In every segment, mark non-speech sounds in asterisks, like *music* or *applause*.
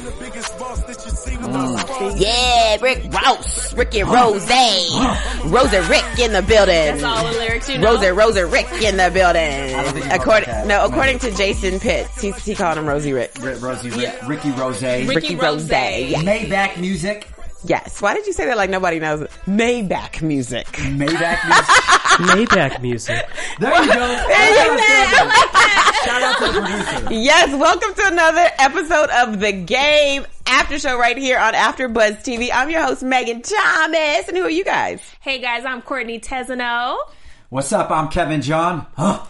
Mm. Yeah, Rick Ross, Ricky Rose, Rosa Rick in the building. That's all the lyrics you know. Rosa Rosa Rick in the building. don't think you According no, according to Jason Pitts, he he called him Rosie Rick. R- Rosie, Rick, Ricky Rose, Ricky Ricky Rose, Rose. yeah. Maybach music, Yes. Why did you say that like nobody knows? it? Maybach music. Maybach music. *laughs* Maybach music. There you go. Shout out to the producer. *laughs* Yes, welcome to another episode of the game after show right here on AfterBuzz TV. I'm your host Megan Thomas, and who are you guys? Hey guys, I'm Courtney Tezeno. What's up? I'm Kevin John. Huh?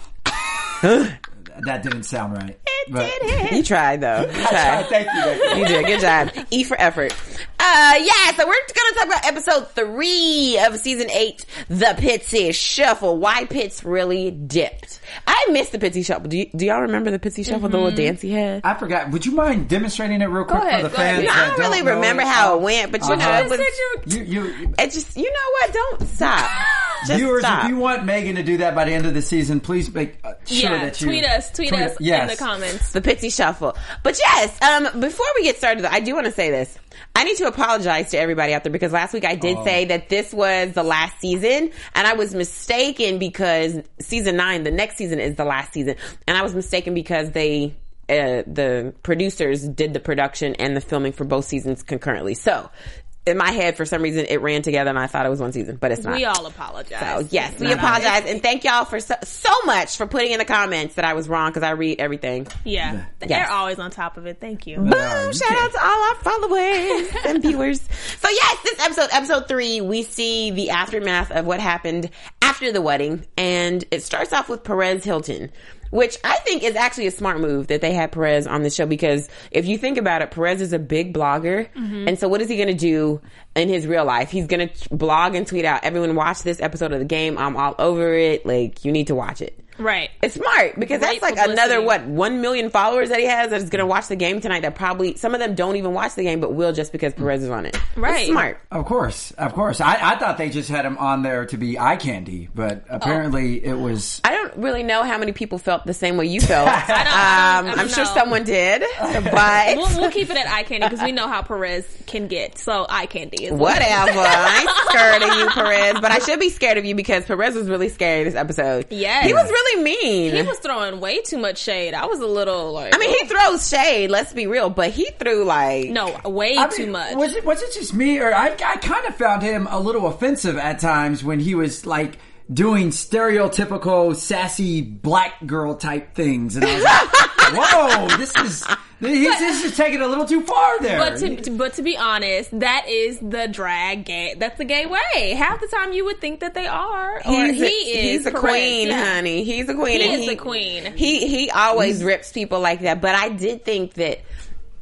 that didn't sound right. But- You tried though. You I tried. Thank you. Thank you. You did. Good job. E for effort. Uh, yeah, so we're gonna talk about episode three of season eight, The Pitsy Shuffle. Why Pitts really dipped. I missed the Pitsy Shuffle. Do, y- do y'all remember the Pitsy Shuffle, the little dance he had? I forgot. Would you mind demonstrating it real quick ahead, for the fans? You know, I that don't really know remember it? how it went, but you know, Uh-huh. it was, You, you, it just, you know what? Don't stop. Just viewers, stop. if you want Megan to do that by the end of the season, please make uh, sure yeah, that you tweet us, tweet, us yes. in the comments. the Pitsy Shuffle. But yes, um, before we get started, though, I do want to say this. I need to apologize to everybody out there because last week I did Oh. say that this was the last season, and I was mistaken because season nine, the next season, is the last season, and I was mistaken because they. Uh, the producers did the production and the filming for both seasons concurrently. So, in my head, for some reason, it ran together, and I thought it was one season, but it's not. We all apologize. So yes, we No, no, apologize and thank y'all for so, so much for putting in the comments that I was wrong because I read everything. yeah, Yes. they're always on top of it. Thank you. Boom! you Shout out to all our followers *laughs* and viewers. So yes, this episode, episode three, we see the aftermath of what happened after the wedding, and it starts off with Perez Hilton. Which I think is actually a smart move that they had Perez on the show because if you think about it, Perez is a big blogger. Mm-hmm. And so what is he going to do in his real life? He's going to blog and tweet out, everyone watch this episode of the game. I'm all over it. Like, you need to watch it. Right. It's smart because Great that's like publicity. another what one million followers that he has that is going to watch the game tonight. That probably some of them don't even watch the game, but will just because Perez is on it. Right. It's smart. Of course, of course. I, I thought they just had him on there to be eye candy, but apparently it was. I don't really know how many people felt the same way you felt. *laughs* I don't- I um, don't I'm sure someone did, *laughs* but We'll, we'll keep it at eye candy because we know how Perez can get. So eye candy is whatever. I ain't *laughs* scared of you, Perez, but I should be scared of you because Perez was really scary this episode. Yes. he was really mean. He was throwing way too much shade. I was a little like, I mean, he oh. throws shade. Let's be real, but he threw like no, way I too mean, much. Was it was it just me, or I I kind of found him a little offensive at times when he was like doing stereotypical sassy black girl type things, and I was like, *laughs* "Whoa, this is he's, this is taking it a little too far there." But to, to- but to be honest, that is the drag gay. That's the gay way. Half the time, you would think that they are, or He's he a, is. he's a Perez, queen, yeah. honey. He's a queen. He and is the queen. He he always rips people like that. But I did think that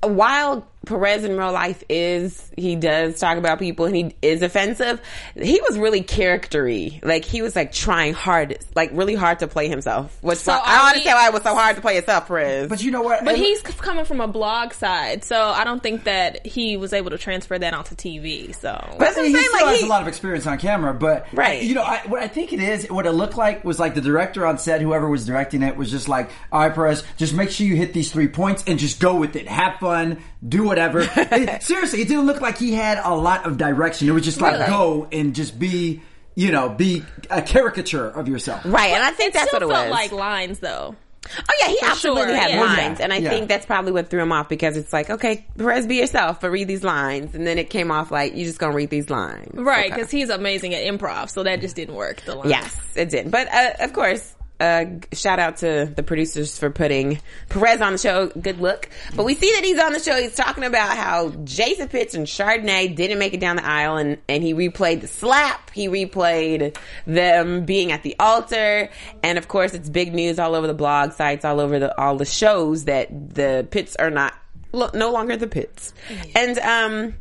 while Perez in real life is he does talk about people and he is offensive, he was really charactery. Like he was like trying hard, like really hard to play himself. Which So I don't we- understand why it was so hard to play yourself, Perez. but you know what? But And- he's coming from a blog side, so I don't think that he was able to transfer that onto TV. So But that's what he I'm saying, still like has he- a lot of experience on camera, but Right. You know, I, what I think it is, what it looked like was like the director on set, whoever was directing it, was just like, "All right, Perez, just make sure you hit these three points and just go with it. Have fun, do whatever." *laughs* It- seriously, it didn't look like he had a lot of direction. It was just like Really? go and just be, you know, be a caricature of yourself. right, and I think that's what it felt was. like lines though. Oh yeah, he absolutely sure, had yeah. lines, and I yeah. think that's probably what threw him off because it's like, okay, Perez, be yourself, but read these lines, and then it came off like you're just gonna read these lines, Right, Okay. because he's amazing at improv, so that just didn't work. The line. yes, it did. But uh, of course, uh, shout out to the producers for putting Perez on the show. Good look. But we see that he's on the show. He's talking about how Jason Pitts and Chardonnay didn't make it down the aisle and, and he replayed the slap. He replayed them being at the altar. And of course, it's big news all over the blog sites, all over the, all the shows that the Pitts are not, lo- no longer the Pitts. And, um,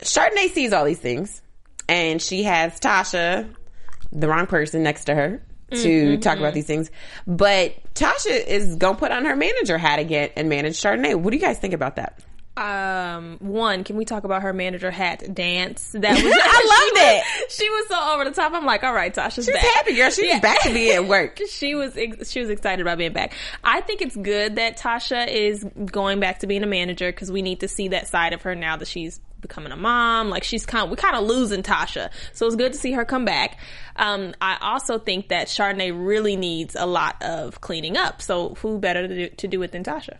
Chardonnay sees all these things and she has Tasha, the wrong person next to her to talk about these things. But Tasha is going to put on her manager hat again and manage Chardonnay. What do you guys think about that? Um, one, can we talk about her manager hat dance? *laughs* That was I *laughs* loved it. Was, she was so over the top. I'm like, all right, Tasha's She's back. happy, girl. She's Yeah. back to be at work. *laughs* she was ex- she was excited about being back. I think it's good that Tasha is going back to being a manager because we need to see that side of her now that she's becoming a mom. Like she's kind, of, we kind of losing Tasha, so it's good to see her come back. Um, I also think that Chardonnay really needs a lot of cleaning up. So who better to do, to do it than Tasha?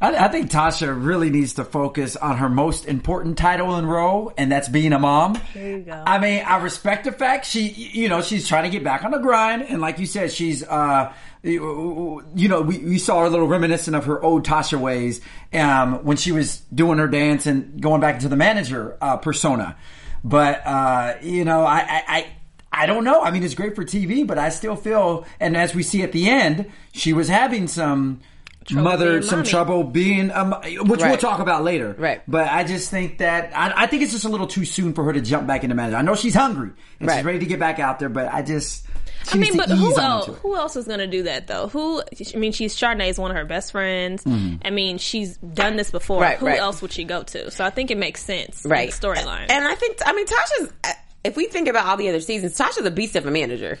I, I think Tasha really needs to focus on her most important title and role, and that's being a mom. There you go. I mean, I respect the fact she, you know, she's trying to get back on the grind, and like you said, she's, uh, you know, we, we saw her a little reminiscent of her old Tasha ways um, when she was doing her dance and going back into the manager uh, persona. But uh, you know, I, I I don't know. I mean, it's great for TV, but I still feel, and as we see at the end, she was having some mother, being some mommy. trouble being, um, which we'll talk about later. Right. But I just think that I, I think it's just a little too soon for her to jump back into manager. I know she's hungry and Right. she's ready to get back out there, but I just. She I mean, but who else? Who else is going to do that though? Who? I mean, she's Chardonnay is one of her best friends. Mm-hmm. I mean, she's done this before. Right, who right. else would she go to? So I think it makes sense. Right. storyline. And I think, I mean, Tasha's, uh, if we think about all the other seasons, Tasha's a beast of a manager.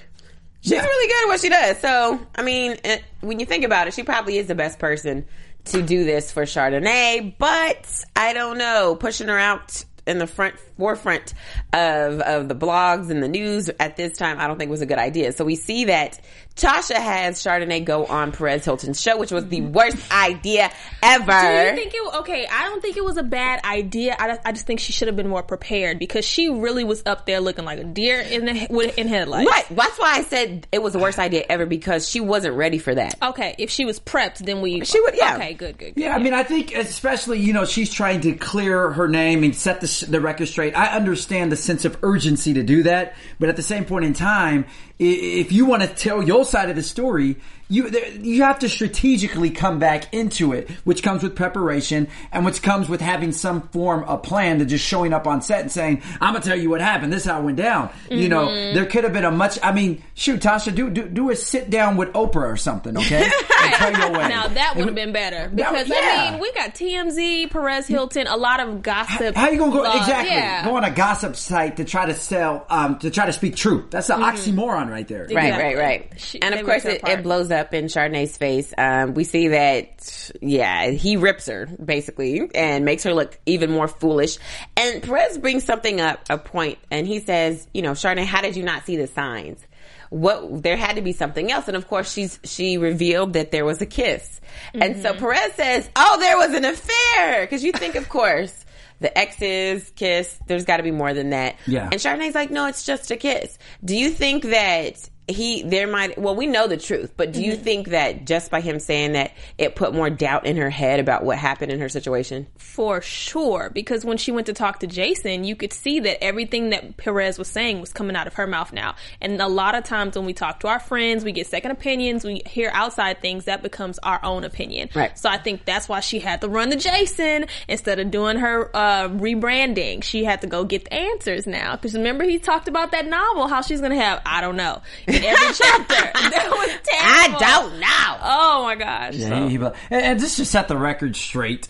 She's Yeah. really good at what she does. So, I mean, it, when you think about it, she probably is the best person to do this for Chardonnay, but I don't know, pushing her out in the front forefront of of the blogs and the news at this time, I don't think was a good idea. So we see that Tasha has Chardonnay go on Perez Hilton's show, which was the worst idea ever. Do you think it? Okay, I don't think it was a bad idea. I, I just think she should have been more prepared because she really was up there looking like a deer in the with- in headlights. Right. That's why I said it was the worst idea ever because she wasn't ready for that. Okay, if she was prepped, then we. She would- yeah. Okay, good, good. good. Yeah, I mean, I think especially you know she's trying to clear her name and set the, the record straight. I understand the sense of urgency to do that, but at the same point in time, if you want to tell your side of the story, you you have to strategically come back into it, which comes with preparation and which comes with having some form of plan to just showing up on set and saying, "I'm gonna tell you what happened. This is how it went down." You know, there could have been a much. I mean, shoot, Tasha, do do, do a sit down with Oprah or something, okay? *laughs* tell your way. Now that would have been better because yeah. I mean we got TMZ, Perez Hilton, a lot of gossip. How you gonna go blog- exactly Yeah. go on a gossip site to try to sell um to try to speak truth? That's an oxymoron right there. Right, Exactly. right, right. She- and of course, it, it blows up in Chardonnay's face. Um, we see that, yeah, he rips her basically and makes her look even more foolish. And Perez brings something up, a point, and he says, you know, Chardonnay, how did you not see the signs? What there had to be something else, and of course, she's she revealed that there was a kiss, and so Perez says, "Oh, there was an affair," because you think, of course. The exes kiss. There's got to be more than that. Yeah. And Chardonnay's like, no, it's just a kiss. Do you think that he there might well we know the truth, but do you think that just by him saying that it put more doubt in her head about what happened in her situation? for sure because when she went to talk to Jason, you could see that everything that Perez was saying was coming out of her mouth now. And a lot of times when we talk to our friends, we get second opinions, we hear outside things, that becomes our own opinion. Right. So I think that's why she had to run to Jason instead of doing her uh, rebranding. She had to go get the answers now. Because remember, he talked about that novel, how she's to have, I don't know, in every *laughs* chapter. that was terrible. I don't know. Oh my gosh. Yeah, So- he- he- and, and just to set the record straight,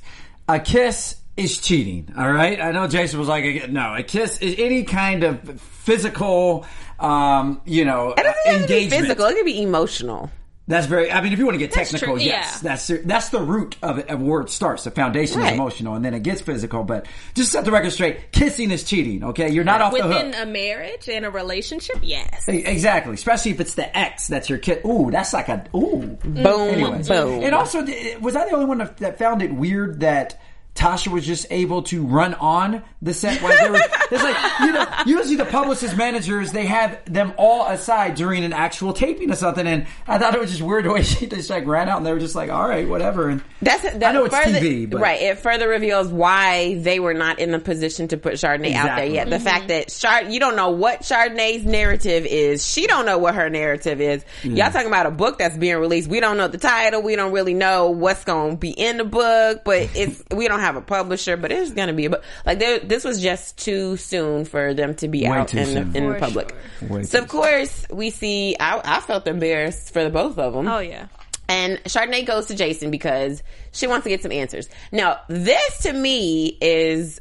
a kiss is cheating. All right, I know Jason was like, no, a kiss is any kind of physical, um, you know, It doesn't have to be engagement. physical. It could be emotional. That's very. I mean, if you want to get That's technical, true, yes, yeah. that's that's the root of it, of where it starts. The foundation Right. is emotional, and then it gets physical. But just set the record straight. Kissing is cheating. Okay, you're not off the Within hook. a marriage and a relationship, yes. Exactly, especially if it's the ex that's your kid. Ooh, that's like a ooh. Boom, Anyways, boom. and also, was I the only one that that found it weird that Tasha was just able to run on the set. While they were, it's like you know, usually the publicist managers they have them all aside during an actual taping or something, and I thought it was just weird the way *laughs* she just like ran out and they were just like, all right, whatever. And That's that I know it's further, TV, but right. It further reveals why they were not in the position to put Chardonnay out there Exactly. yet. The fact that Chard, you don't know what Chardonnay's narrative is. She don't know what her narrative is. Y'all talking about a book that's being released. We don't know the title. We don't really know what's going to be in the book, but it's we don't have a publisher. But it's going to be a book. Like this was just too soon for them to be Way out in the, in the public. Way So of course we see. I, I felt embarrassed for the both of them. Oh yeah. And Chardonnay goes to Jason because she wants to get some answers. Now, this to me is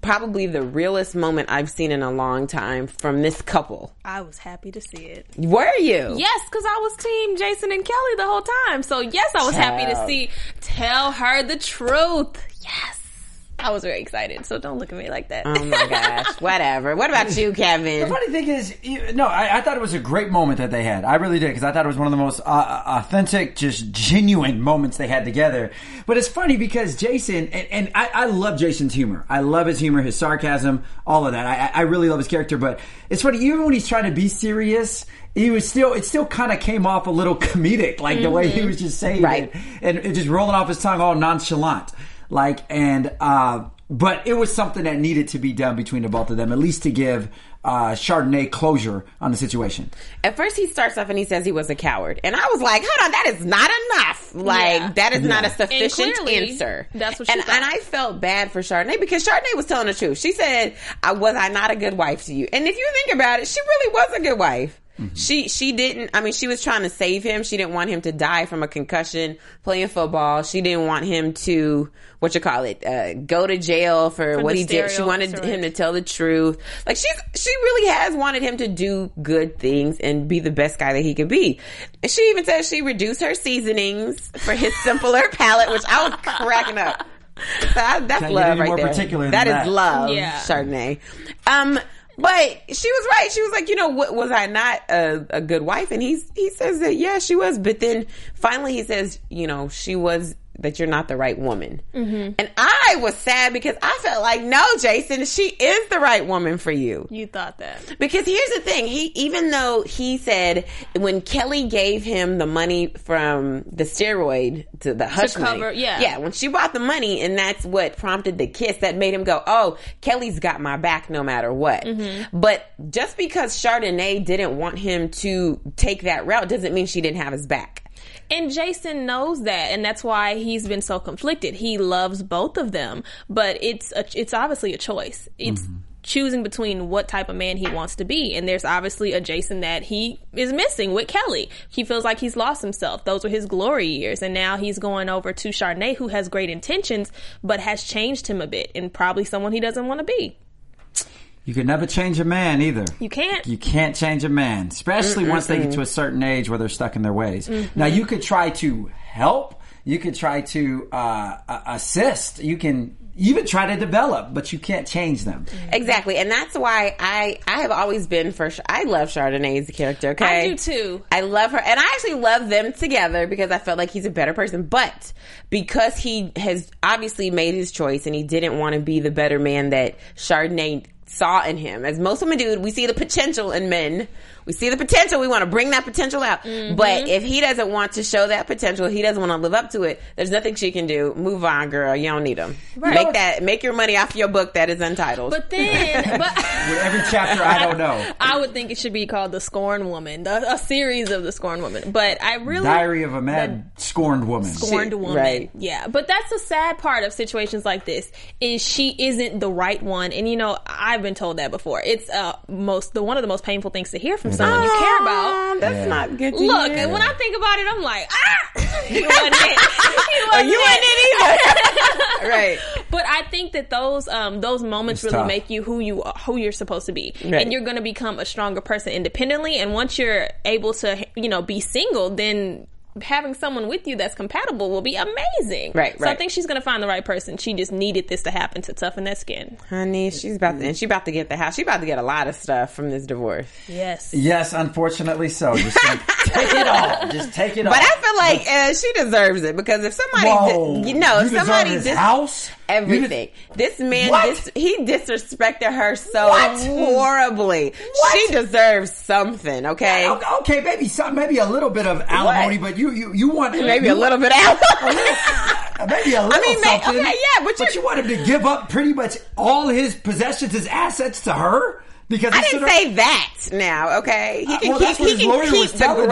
probably the realest moment I've seen in a long time from this couple. I was happy to see it. Were you? Yes, because I was team Jason and Kelly the whole time. So yes, I was happy to see. Tell her the truth. Yes. I was very excited. So don't look at me like that. Oh my *laughs* gosh. Whatever. What about you, Kevin? The funny thing is, you, no, I, I thought it was a great moment that they had. I really did because I thought it was one of the most uh, authentic, just genuine moments they had together. But it's funny because Jason and, and I, I love Jason's humor. I love his humor, his sarcasm, all of that. I, I really love his character. But it's funny, even when he's trying to be serious. He was still, it still kind of came off a little *laughs* comedic, like the way he was just saying Right. it, and it just rolling off his tongue all nonchalant. Like, and, uh, but it was something that needed to be done between the both of them, at least to give uh, Chardonnay closure on the situation. At first, he starts off and he says he was a coward. And I was like, hold on, that is not enough. Like, Yeah. that is not a sufficient clearly, answer. that's what she and, thought. and I felt bad for Chardonnay because Chardonnay was telling the truth. She said, I, was I not a good wife to you? And if you think about it, she really was a good wife. She she didn't. I mean, she was trying to save him. She didn't want him to die from a concussion playing football. She didn't want him to what you call it, uh, go to jail for, For what he did. She wanted steroids. him to tell the truth. Like she's she really has wanted him to do good things and be the best guy that he could be. And she even says she reduced her seasonings for his *laughs* simpler palate, which I was cracking up. *laughs* So I, that's Can't love right more there. particular than that is love, Yeah. Chardonnay. Um, but she was right. She was like, you know, what was I not a, a good wife? And he's he says that yeah, she was. But then finally he says, you know, she was that you're not the right woman. Mm-hmm. And I was sad because I felt like no, Jason, she is the right woman for you. You thought that. Because here's the thing, he even though he said when Kelly gave him the money from the steroid to the hush money, cover- yeah. yeah, when she brought the money and that's what prompted the kiss that made him go, oh, Kelly's got my back no matter what. Mm-hmm. But just because Chardonnay didn't want him to take that route doesn't mean she didn't have his back. And Jason knows that, and that's why he's been so conflicted. He loves both of them, but it's a, it's obviously a choice. It's mm-hmm. choosing between what type of man he wants to be, and there's obviously a Jason that he is missing with Kelly. He feels like he's lost himself. Those were his glory years, and now he's going over to Charnay, who has great intentions, but has changed him a bit, and probably someone he doesn't want to be. You can never change a man either. You can't. You can't change a man, especially once they get to a certain age where they're stuck in their ways. Now, you could try to help. You could try to uh, uh, assist. You can even try to develop, but you can't change them. Exactly, and that's why I I have always been for. I love Chardonnay's character. Okay, I do too. I love her, and I actually love them together because I felt like he's a better person. But because he has obviously made his choice and he didn't want to be the better man that Chardonnay saw in him, as most of women do, we see the potential in men. We see the potential. We want to bring that potential out. But if he doesn't want to show that potential, he doesn't want to live up to it. There's nothing she can do. Move on, girl. You don't need him. Make that. Make your money off your book that is untitled. But then, *laughs* but. *laughs* With every chapter, I don't know. *laughs* I would think it should be called the Scorn Woman, the, a series of the Scorn Woman. But I really Diary of a Mad Scorned Woman. scorned woman. right. Yeah, but that's the sad part of situations like this is she isn't the right one, and you know I've been told that before. It's uh most the one of the most painful things to hear from someone you care about. Oh, That's Yeah. not good. To Look, hear. and when I think about it, I'm like, ah, *laughs* he wasn't it. *laughs* He Oh, wasn't you it. wasn't it either. *laughs* right. But I think that those um, those moments It's really tough. make you who you are, who you're supposed to be, Right. and you're going to become a stronger person independently. And once you're able to, you know, be single, then having someone with you that's compatible will be amazing. Right, So I think she's going to find the right person. She just needed this to happen to toughen that skin. Honey, she's about to, and she about to get the house. She about to get a lot of stuff from this divorce. Yes. Yes, unfortunately so. Just like, take it all. Just take it all. *laughs* But I feel like uh, she deserves it because if somebody, Whoa. did, you know, You if somebody his dis- house? everything. This man, What? dis- he disrespected her so What? horribly. What? She deserves something, okay? Okay, okay, maybe some, maybe a little bit of alimony, but you, you, you want Maybe you a little bit out. maybe a *laughs* little mean, may- something. okay, yeah, but you're- you want him to give up pretty much all his possessions, his assets to her because I didn't say that now, okay? He Uh, can well, keep he can keep the telling him.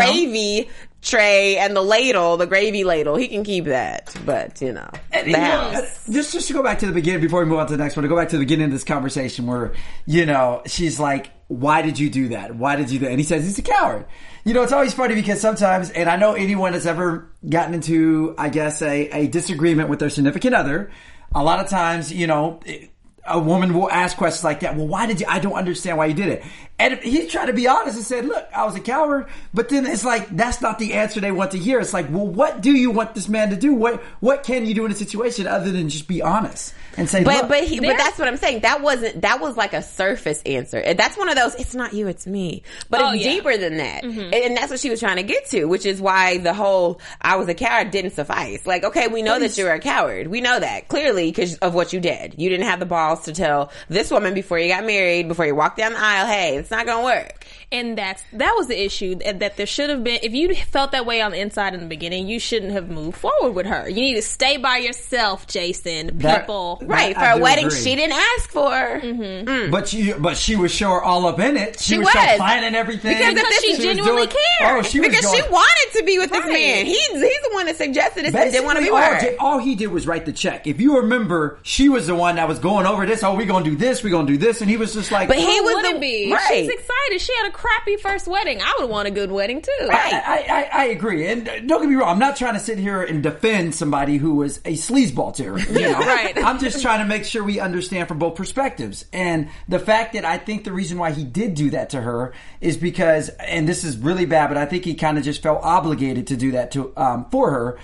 Gravy tray and the ladle, the gravy ladle. He can keep that. But, you know, And, the you house. just just to go back to the beginning before we move on to the next one, to go back to the beginning of this conversation where you know she's like, "Why did you do that? Why did you do?" that? And he says he's a coward. You know, it's always funny because sometimes, and I know anyone that's ever gotten into, I guess, a, a disagreement with their significant other, a lot of times, you know. it- a woman will ask questions like that. Well, why did you? I don't understand why you did it. And he tried to be honest and said, "Look, I was a coward." But then it's like that's not the answer they want to hear. It's like, well, what do you want this man to do? What what can you do in a situation other than just be honest and say, But "Look, but he, but that's what I'm saying. That wasn't that was like a surface answer. That's one of those. It's not you, it's me. But Oh, it's yeah. deeper than that, mm-hmm. and, and that's what she was trying to get to. Which is why the whole "I was a coward" didn't suffice. Like, okay, we know that you're a coward. We know that clearly because of what you did. You didn't have the balls to tell this woman before you got married, before you walked down the aisle, "Hey, it's not gonna work." And that's that was the issue that, that there should have been. If you felt that way on the inside in the beginning, you shouldn't have moved forward with her. You need to stay by yourself, Jason. That- People, Right for I a do wedding agree. she didn't ask for. Mm-hmm. Mm. But she, but she was sure all up in it. She, She was, sure was. planning everything Because if she was genuinely doing- cared. Oh, she Because going, she wanted to be with this man. He's he's the one that suggested this and didn't want to be Basically, with all, her. J- all he did was write the check. If you remember, she was the one that was going over this. Oh, we gonna do this. We gonna do this, and he was just like, But he Who was wouldn't the- be. right. She's excited. She had a crappy first wedding. I would want a good wedding too. Right. I, I, I agree, and uh, don't get me wrong. I'm not trying to sit here and defend somebody who was a sleazeball to her. You *laughs* know? Right. I'm just trying to make sure we understand from both perspectives. And the fact that I think the reason why he did do that to her is because, and this is really bad, but I think he kind of just felt obligated to do that to um, for her.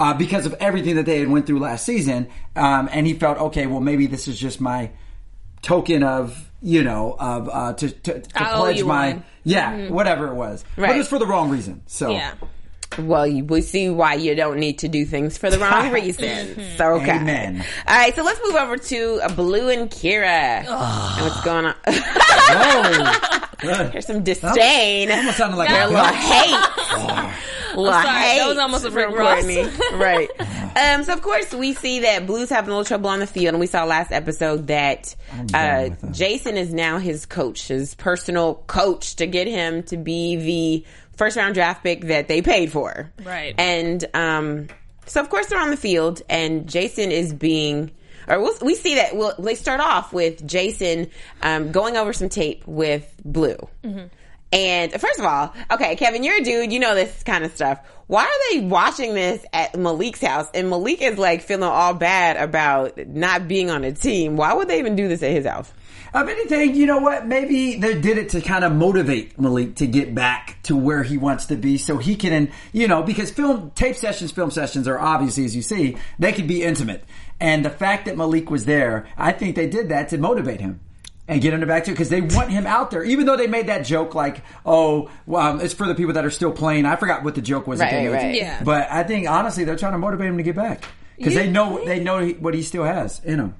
Uh, because of everything that they had went through last season, um, and he felt okay. Well, maybe this is just my token of you know of uh, to to, to I owe pledge my one. yeah whatever it was, but Right. it was for the wrong reason. So Yeah. Well, you- we see why you don't need to do things for the wrong *laughs* reasons. So, okay. Amen. All right, so let's move over to uh, Blue and Kira. And what's going on? *laughs* Whoa. *laughs* There's some disdain. Almost sounded like a a little bitch. hate. little sorry, hate that was almost a Rick Ross. Courtney. right. Um, so of course we see that Blue's having a little trouble on the field, and we saw last episode that uh. Jason is now his coach, his personal coach, to get him to be the first round draft pick that they paid for. Right. And um, so of course they're on the field, and Jason is being. Or we'll, we see that we'll, they start off with Jason um, going over some tape with Blue. And first of all, okay, Kevin, you're a dude. You know this kind of stuff. Why are they watching this at Malik's house? And Malik is like feeling all bad about not being on a team. Why would they even do this at his house? If anything, you know what? Maybe they did it to kind of motivate Malik to get back to where he wants to be, so he can, you know, because film tape sessions, film sessions are obviously, as you see, they can be intimate. And the fact that Malik was there, I think they did that to motivate him. And get him to back to because they want him out there. Even though they made that joke like, "Oh, well, um, it's for the people that are still playing." I forgot what the joke was. Right, right, right. Yeah. But I think honestly, they're trying to motivate him to get back because they know they know what he still has in him.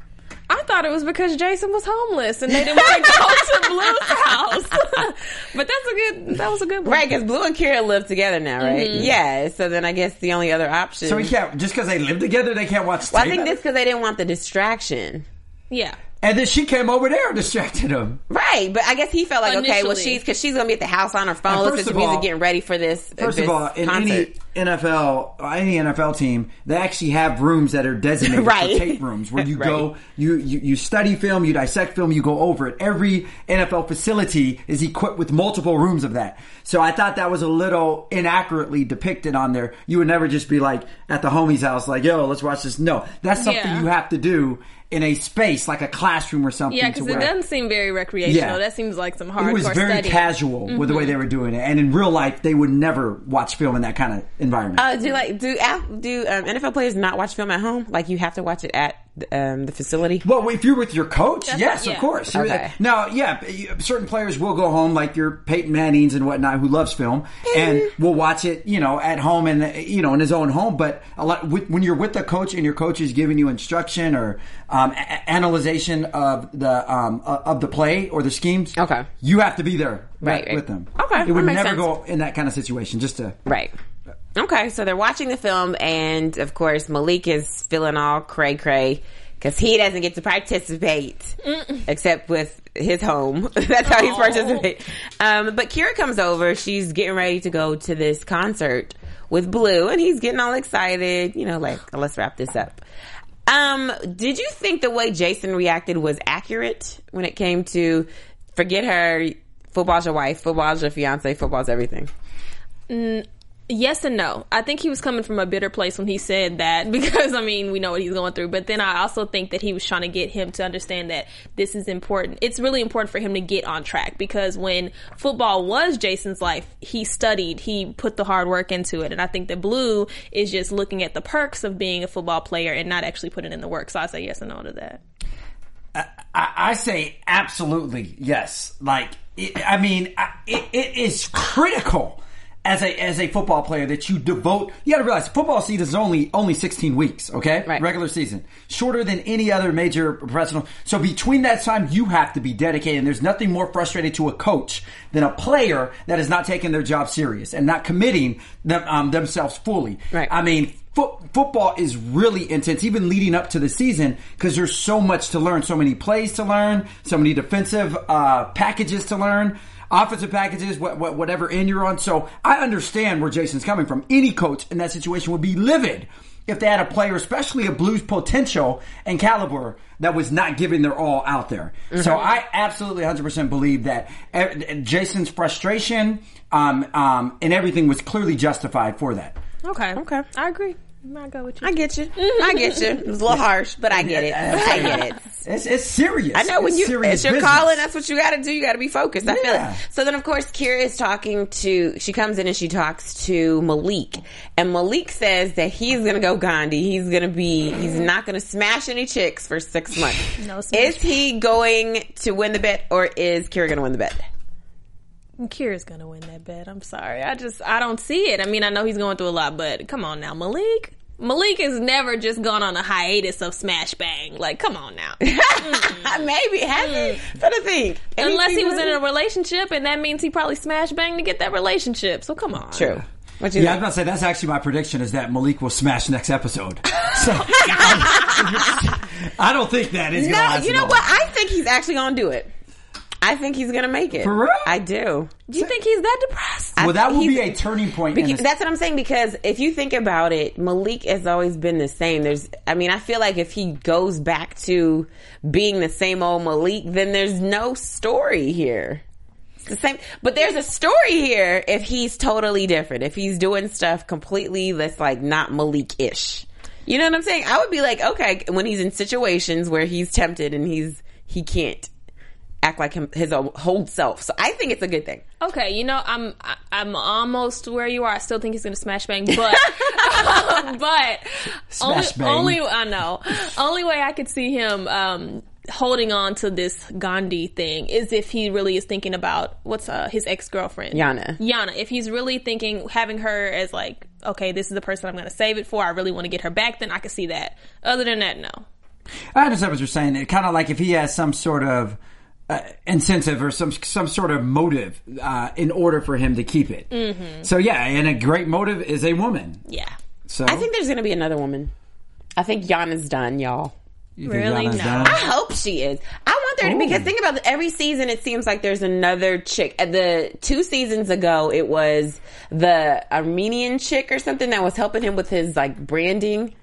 I thought it was because Jason was homeless and they didn't want to go *laughs* to Blue's house. *laughs* but that's a good. That was a good one. Right, because Blue and Kira live together now, right? Yeah. So then I guess the only other option. So he can't just because they live together, they can't watch. well, I think of this because they didn't want the distraction. Yeah. And then she came over there and distracted him. Right, but I guess he felt like okay, well, she's because she's gonna be at the house on her phone, first listening to of music, all- getting ready for this. First this of all, in concert. any NFL, or any NFL team, they actually have rooms that are designated *laughs* Right. for tape rooms where you *laughs* Right. go, you, you you study film, you dissect film, you go over it. Every NFL facility is equipped with multiple rooms of that. So I thought that was a little inaccurately depicted on there. You would never just be like at the homie's house, like, "Yo, let's watch this." No, that's something Yeah. you have to do in a space like a classroom or something. Yeah, because it doesn't seem very recreational. Yeah. That seems like some hardcore it was very studying. casual with the way they were doing it, and in real life, they would never watch film in that kind of environment. Uh, do like do do um, NFL players not watch film at home? Like you have to watch it at um, the facility. Well, if you're with your coach, yes, yeah. of course. You're- Okay. Now, yeah, certain players will go home, like your Peyton Manning's and whatnot, who loves film, and will watch it, you know, at home and you know in his own home. But a lot with, when you're with the coach and your coach is giving you instruction or um, a- analyzation of the um, uh, of the play or the schemes, Okay. you have to be there Right, with, right. with them. Okay, it would never sense. go in that kind of situation. Just to Right. Okay, so they're watching the film, and of course Malik is feeling all cray cray because he doesn't get to participate except with his home. *laughs* That's how he's participating. Um, but Kira comes over. She's getting ready to go to this concert with Blue, and he's getting all excited. You know, like let's wrap this up. Um, did you think the way Jason reacted was accurate when it came to forget her? Football's your wife. Football's your fiance. Football's everything. Yes and no. I think he was coming from a bitter place when he said that *laughs* because I mean we know what he's going through. But then I also think that he was trying to get him to understand that this is important. It's really important for him to get on track because when football was Jason's life, he studied, he put the hard work into it, and I think that Blue is just looking at the perks of being a football player and not actually putting in the work. So I say yes and no to that. I, say absolutely yes. Like, it, I mean, it, it is critical as a as a football player that you devote. You got to realize football season is only only sixteen weeks. Okay, Right. regular season shorter than any other major professional. So between that time, you have to be dedicated. And there's nothing more frustrating to a coach than a player that is not taking their job serious and not committing them, um, themselves fully. Right. I mean, foot, football is really intense, even leading up to the season, because there's so much to learn, so many plays to learn, so many defensive uh, packages to learn, offensive packages, what, what, whatever end you're on. So I understand where Jason's coming from. Any coach in that situation would be livid if they had a player, especially a Blues potential and caliber, that was not giving their all out there. So I absolutely 100% believe that Jason's frustration um, um, and everything was clearly justified for that. Okay. Okay. I agree. I go with you. I get you. I get you. It was a little harsh, but I get it. I get it. It's, it's serious. I know when It's you serious it's your business. calling, that's what you got to do. You got to be focused. I feel it. So then, of course, Kira is talking to. She comes in and she talks to Malik, and Malik says that he's gonna go Gandhi. He's gonna be. He's not gonna smash any chicks for six months. *sighs* No smash. is he going to win the bet, or is Kira gonna win the bet? Kira's gonna win that bet. I'm sorry. I just I don't see it. I mean, I know he's going through a lot, but come on now, Malik. Malik has never just gone on a hiatus of smash bang. Like, come on now. *laughs* Maybe has he? Mm. Trying to think. Any Unless he season was in a relationship, and that means he probably smashed bang to get that relationship. So come on. True. What you Yeah, I was think? about to say that's actually my prediction is that Malik will smash next episode. *laughs* So I don't think that is. gonna No, you know what? I think he's actually gonna do it. I think he's gonna make it. For real? I do. Do you think he's that depressed? Well, that will be a turning point. in Beca- this- that's what I'm saying because if you think about it, Malik has always been the same. There's, I mean, I feel like if he goes back to being the same old Malik, then there's no story here. It's the same, but there's a story here if he's totally different. If he's doing stuff completely that's like not Malik-ish. You know what I'm saying? I would be like, okay, when he's in situations where he's tempted and he's he can't act like him, his own whole self. So I think it's a good thing. Okay, you know, I'm I- I'm almost where you are. I still think he's going to smash bang, but *laughs* *laughs* but only, bang. only I know only way I could see him um, holding on to this Gandhi thing is if he really is thinking about what's uh, his ex girlfriend Yana. Yana. If he's really thinking having her as like, okay, this is the person I'm going to save it for. I really want to get her back. Then I could see that. Other than that, no. I understand what you're saying. It kind of like if he has some sort of uh, incentive or some some sort of motive uh, in order for him to keep it. Mm-hmm. So yeah, and a great motive is a woman. Yeah. So I think there's going to be another woman. I think Yana's done, y'all. You think Really? Yana's No. done? I hope she is. I want there to, Ooh. because think about it, every season it seems like there's another chick. Uh, The two seasons ago it was the Armenian chick or something that was helping him with his like branding.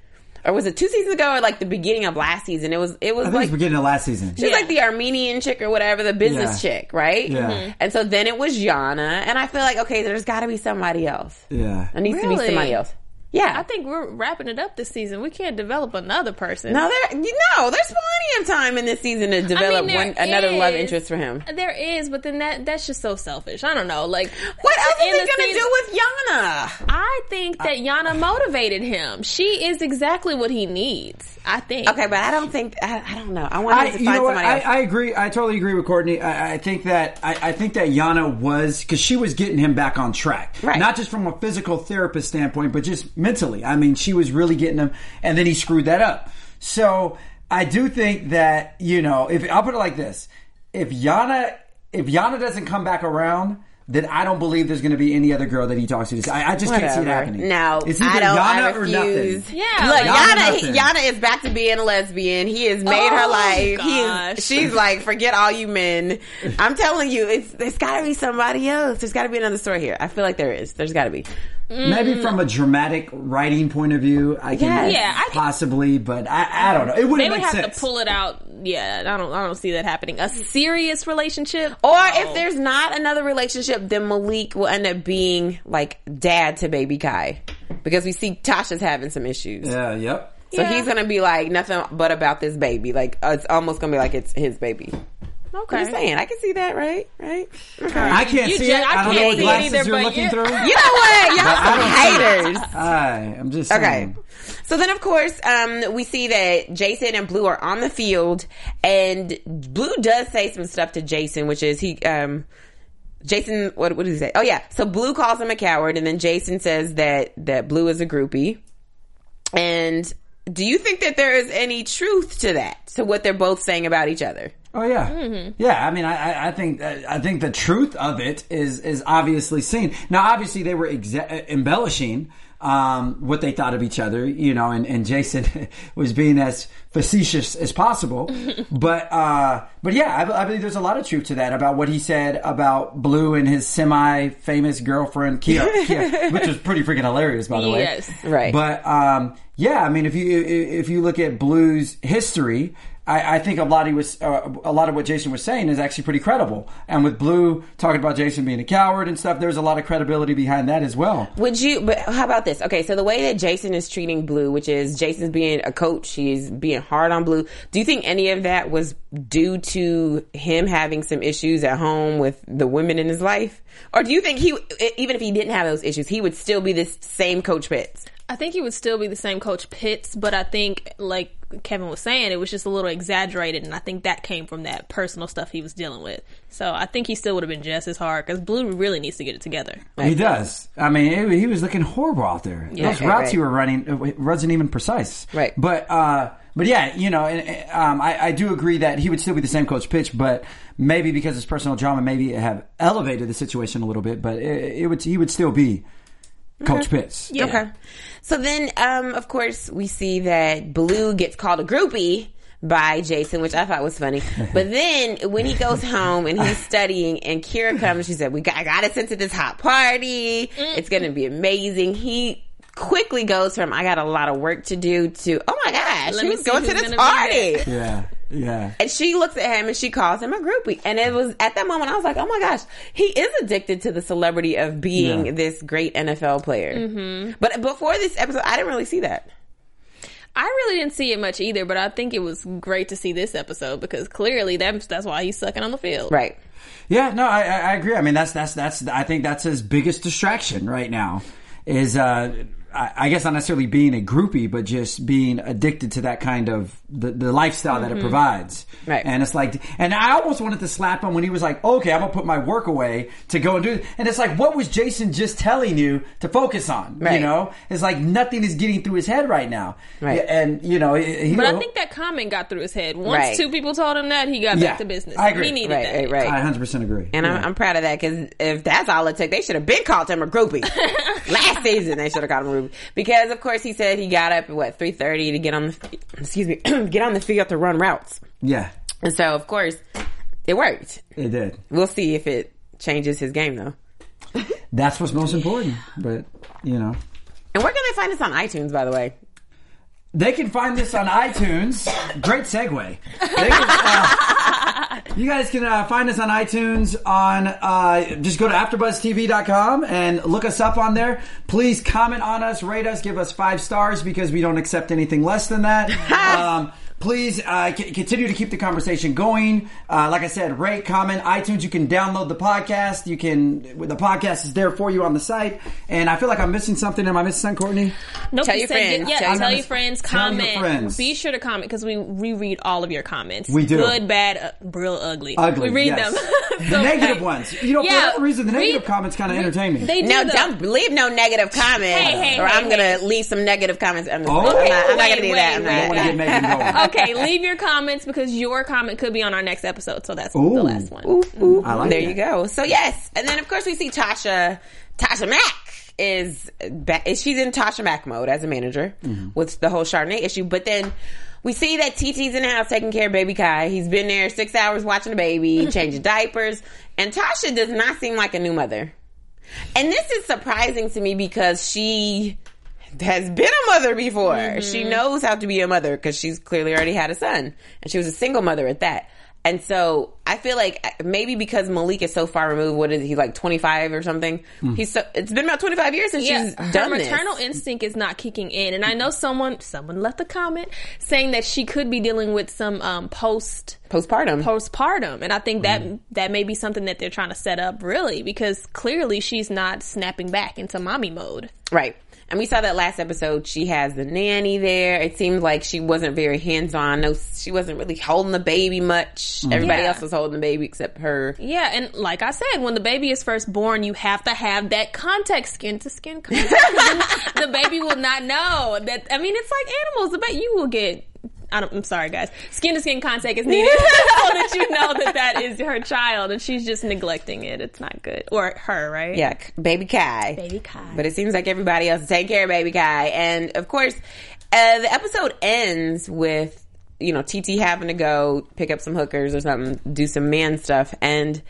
Or was it two seasons ago or like the beginning of last season? It was it was I think like it's beginning of last season. She's like the Armenian chick or whatever, the business Yeah. chick, right? Yeah. Mhm. And so then it was Yana, and I feel like okay, there's got to be somebody else. Yeah. There needs to be somebody else. Yeah. I think we're wrapping it up this season. We can't develop another person. No, there, you know, there's plenty of time in this season to develop there one, another love interest for him. There is, but then that that's just so selfish. I don't know. Like What else is in he gonna season- do with Yana? I think that Yana motivated him. She is exactly what he needs. I think. Okay, but I don't think I, I don't know. I want I, him to you find know what? somebody I, else. I agree. I totally agree with Courtney. I, I think that I, I think that Yana was because she was getting him back on track, Right. Not just from a physical therapist standpoint, but just mentally. I mean, she was really getting him, and then he screwed that up. So I do think that you know, if I'll put it like this: if Yana if Yana doesn't come back around. Then I don't believe there's going to be any other girl that he talks to. I, I just can't see it happening. No, it's either I don't. Yana I or refuse. nothing. Yeah, Look, like- Yana Yana. Yana is back to being a lesbian. He has made her Oh, life. He is, she's like, forget all you men. I'm telling you, it's there's got to be somebody else. There's got to be another story here. I feel like there is. There's got to be. Maybe from a dramatic writing point of view, I can Yes. Yeah, I can- possibly, but I, I don't know. It wouldn't They would make have sense. to pull it out. Yeah, I don't. I don't see that happening. A serious relationship, Or No. if there's not another relationship, then Malik will end up being like dad to baby Kai because we see Tasha's having some issues. yeah, yep. So Yeah. he's gonna be like nothing but about this baby. Like uh, it's almost gonna be like it's his baby. Okay. I'm just saying, I can see that, right? Right? Okay. I can't You see just- it. I I don't can't know what see it glasses either, you're but looking you- through. *laughs* You know what? Y'all I some don't haters. I, I'm just Okay. saying. So then, of course, um, we see that Jason and Blue are on the field, and Blue does say some stuff to Jason, which is he, um, Jason, what, what did he say? Oh yeah. So Blue calls him a coward, and then Jason says that, that Blue is a groupie. And do you think that there is any truth to that? To what they're both saying about each other? Oh yeah, Mm-hmm. yeah. I mean, I, I- think I think the truth of it is is obviously seen. Now, obviously, they were exe- embellishing um, what they thought of each other, you know, and, and Jason *laughs* was being as facetious as possible. *laughs* but uh, but yeah, I, I believe there's a lot of truth to that about what he said about Blue and his semi-famous girlfriend Kia, *laughs* Kia which was pretty freaking hilarious, by the way. Yes. Right. But um, yeah, I mean, if you if you look at Blue's history, I, I think a lot he was uh, a lot of what Jason was saying is actually pretty credible. And with Blue talking about Jason being a coward and stuff, there's a lot of credibility behind that as well. Would you? But how about this? Okay, so the way that Jason is treating Blue, which is Jason's being a coach, he's being hard on Blue. Do you think any of that was due to him having some issues at home with the women in his life, or do you think he, even if he didn't have those issues, he would still be this same Coach Pitts? I think he would still be the same coach Pitts, but I think like Kevin was saying, it was just a little exaggerated, and I think that came from that personal stuff he was dealing with. So I think he still would have been just as hard because Blue really needs to get it together. He does. I mean, it- he was looking horrible out there. Those right, routes right. he were running wasn't even precise. Right. But uh, but yeah, you know, and, and, um, I, I do agree that he would still be the same coach Pitts, but maybe because his personal drama maybe have elevated the situation a little bit, but it, it would he would still be Coach Pitts. Yeah. Okay. So then, um, of course, we see that Blue gets called a groupie by Jason, which I thought was funny. *laughs* But then when he goes home and he's studying and Kira comes, she said, we got, I got us into this hot party. It's going to be amazing. He quickly goes from, I got a lot of work to do to, oh my gosh, Let me who's see going to this party? Yeah. Yeah. And she looks at him and she calls him a groupie. And it was at that moment I was like, oh my gosh, he is addicted to the celebrity of being Yeah. this great NFL player. Mm-hmm. But before this episode, I didn't really see that. I really didn't see it much either, but I think it was great to see this episode because clearly that's that's why he's sucking on the field. Right. Yeah, no, I, I I agree. I mean, that's that's that's. I think that's his biggest distraction right now. Is uh, I, I guess not necessarily being a groupie, but just being addicted to that kind of the, the lifestyle that it mm-hmm. provides. Right. And it's like, and I almost wanted to slap him when he was like, "Okay, I'm gonna put my work away to go and do." It. And it's like, what was Jason just telling you to focus on? Right. You know, it's like nothing is getting through his head right now. Right. And you know, he, he But I think that comment got through his head. Once Right. two people told him that, he got Yeah, back to business. I agree. He needed Right, that. right, right. I 100 percent agree. And I'm, I'm proud of that because if that's all it took, they should have been called him a groupie. *laughs* Last season, they should have called him a groupie because, of course, he said he got up at what three thirty to get on the excuse me *clears throat* get on the field to run routes, yeah, and so of course it worked. it did. We'll see if it changes his game though. That's what's most important. But you know. And where can they find us on iTunes, by the way? They can find this on iTunes. Great segue. They can, uh, *laughs* You guys can uh, find us on iTunes on uh, just go to AfterBuzzTV.com and look us up on there. Please comment on us, rate us, give us five stars because we don't accept anything less than that. *laughs* um, please uh, c- continue to keep the conversation going. Uh, like I said, rate, comment, iTunes. You can download the podcast. You can the podcast is there for you on the site. And I feel like I'm missing something. Am I missing something, Courtney? Nope, Tell you your said friends. yeah, Tell tell, your your friends. Tell your Comment. friends. Be sure to comment because we reread all of your comments. We do. Good, bad, uh, real ugly. Ugly. We read yes. them. *laughs* the So, negative hey, ones. You know, for Yeah, whatever reason, the negative read- comments kind of entertain me. They do. No, though. don't leave no negative comments, Hey, hey, or hey, I'm gonna hey. leave some negative comments. I'm, Oh. I'm not, I'm not gonna do that. I'm wait, I not. *laughs* want to get Megan going. okay, leave your comments because your comment could be on our next episode. So that's Ooh. the last one. I like there that. you go. So yes, and then of course we see Tasha. Tasha Mack is back. She's in Tasha Mack mode as a manager mm-hmm. with the whole Chardonnay issue. But then we see that TT's in the house taking care of baby Kai. He's been there six hours watching the baby, *laughs* changing diapers, and Tasha does not seem like a new mother. And this is surprising to me because she has been a mother before. She knows how to be a mother because she's clearly already had a son, and she was a single mother at that. And so I feel like uh, maybe because Malik is so far removed, what is he like twenty five or something? He's so it's been about twenty five years since Yeah, she's her done maternal this. instinct is not kicking in, and I know someone someone left a comment saying that she could be dealing with some um, post Postpartum. postpartum, and I think that that may be something that they're trying to set up really because clearly she's not snapping back into mommy mode. Right. And we saw that last episode. She has the nanny there. It seemed like she wasn't very hands on. No, she wasn't really holding the baby much. Mm-hmm. Everybody Yeah. else was holding the baby except her. Yeah, and like I said, when the baby is first born, you have to have that contact, skin to skin contact. 'cause *laughs* then the baby will not know that. I mean, it's like animals. The baby, you will get. I don't, I'm sorry, guys. Skin to skin contact is needed *laughs* so that you know that that is her child, and she's just neglecting it. It's not good, or her, right? Yeah, baby Kai. Baby Kai. But it seems like everybody else is taking care of baby Kai. And of course, uh, the episode ends with, you know, TT having to go pick up some hookers or something, do some man stuff. And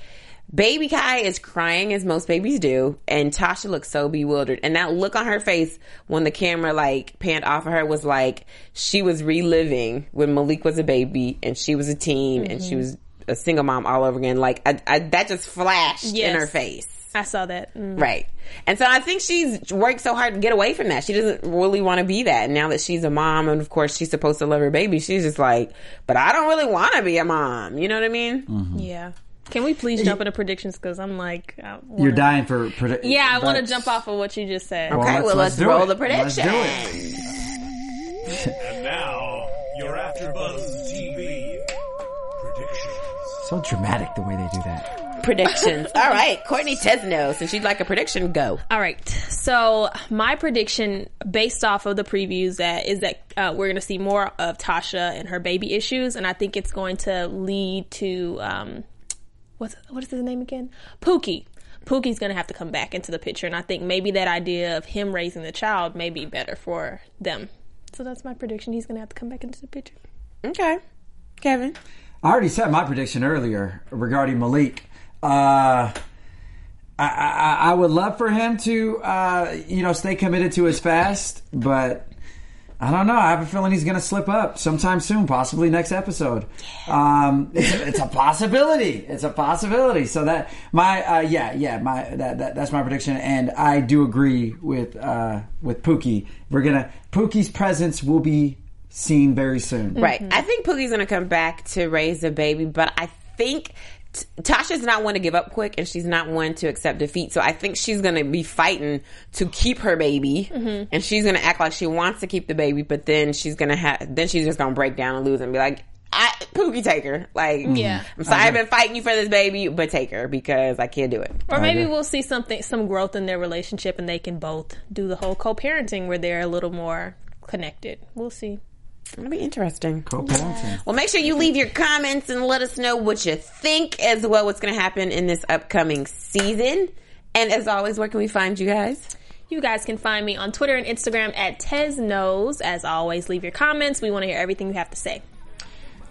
baby Kai is crying as most babies do. And Tasha looks so bewildered. And that look on her face when the camera like panned off of her was like she was reliving when Malik was a baby and she was a teen and she was a single mom all over again. Like I, I, that just flashed in her face. I saw that. Mm. Right. And so I think she's worked so hard to get away from that. She doesn't really want to be that. And now that she's a mom and of course she's supposed to love her baby, she's just like, but I don't really want to be a mom. You know what I mean? Yeah. Can we please jump into predictions? Because I'm like, wanna- You're dying for predictions. Yeah, I want to jump off of what you just said. Well, Okay, let's- well, let's, let's roll it. the Let's prediction. do And now, your AfterBuzz TV predictions. So dramatic the way they do that. Predictions. All right. Courtney Tezeno, since she'd like a prediction, go. All right. So my prediction, based off of the previews, that is that uh, we're going to see more of Tasha and her baby issues, and I think it's going to lead to um, what's what is his name again? Pookie. Pookie's going to have to come back into the picture, and I think maybe that idea of him raising the child may be better for them. So that's my prediction. He's going to have to come back into the picture. Okay. Kevin. I already said my prediction earlier regarding Malik. Uh, I, I, I would love for him to, uh, you know, stay committed to his fast, but I don't know. I have a feeling he's going to slip up sometime soon, possibly next episode. Um, it's, it's a possibility. It's a possibility. So that my, uh, yeah, yeah, my that, that that's my prediction, and I do agree with uh, with Pookie. We're gonna Pookie's presence will be seen very soon. Right. I think Pookie's going to come back to raise a baby, but I think T- Tasha's not one to give up quick and she's not one to accept defeat. So I think she's going to be fighting to keep her baby mm-hmm. and she's going to act like she wants to keep the baby, but then she's going to have, then she's just going to break down and lose and be like, I, Pookie, take her. Like, Yeah. Mm-hmm. I'm sorry, I've uh-huh. been fighting you for this baby, but take her because I can't do it. Or maybe we'll see something, some growth in their relationship, and they can both do the whole co-parenting where they're a little more connected. We'll see. It'll be interesting. Co-parenting. Well, make sure you leave your comments and let us know what you think as well what's going to happen in this upcoming season. And as always, where can we find you guys? You guys can find me on Twitter and Instagram at Tez Knows. As always, leave your comments. We want to hear everything you have to say.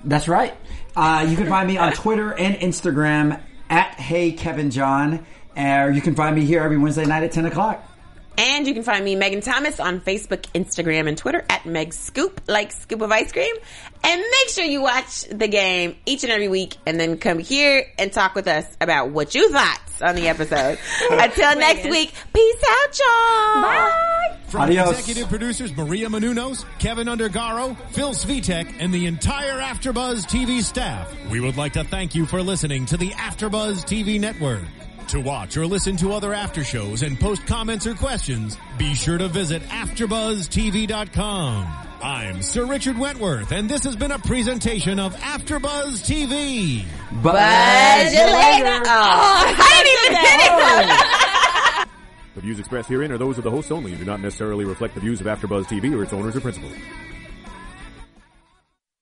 That's right. Uh, you can find me on Twitter and Instagram at Hey Kevin John, or you can find me here every Wednesday night at ten o'clock. And you can find me, Megan Thomas, on Facebook, Instagram, and Twitter at Meg Scoop, like scoop of ice cream. And make sure you watch the game each and every week and then come here and talk with us about what you thought on the episode. *laughs* Until next week, peace out, y'all. Bye. From Adios. executive producers Maria Menounos, Kevin Undergaro, Phil Svitek, and the entire AfterBuzz TV staff, we would like to thank you for listening to the AfterBuzz TV network. To watch or listen to other after shows and post comments or questions, be sure to visit AfterBuzzTV.com. I'm Sir Richard Wentworth, and this has been a presentation of AfterBuzz TV. Buzz you later. Oh, I didn't even finish. The views expressed herein are those of the hosts only and do not necessarily reflect the views of AfterBuzz TV or its owners or principals.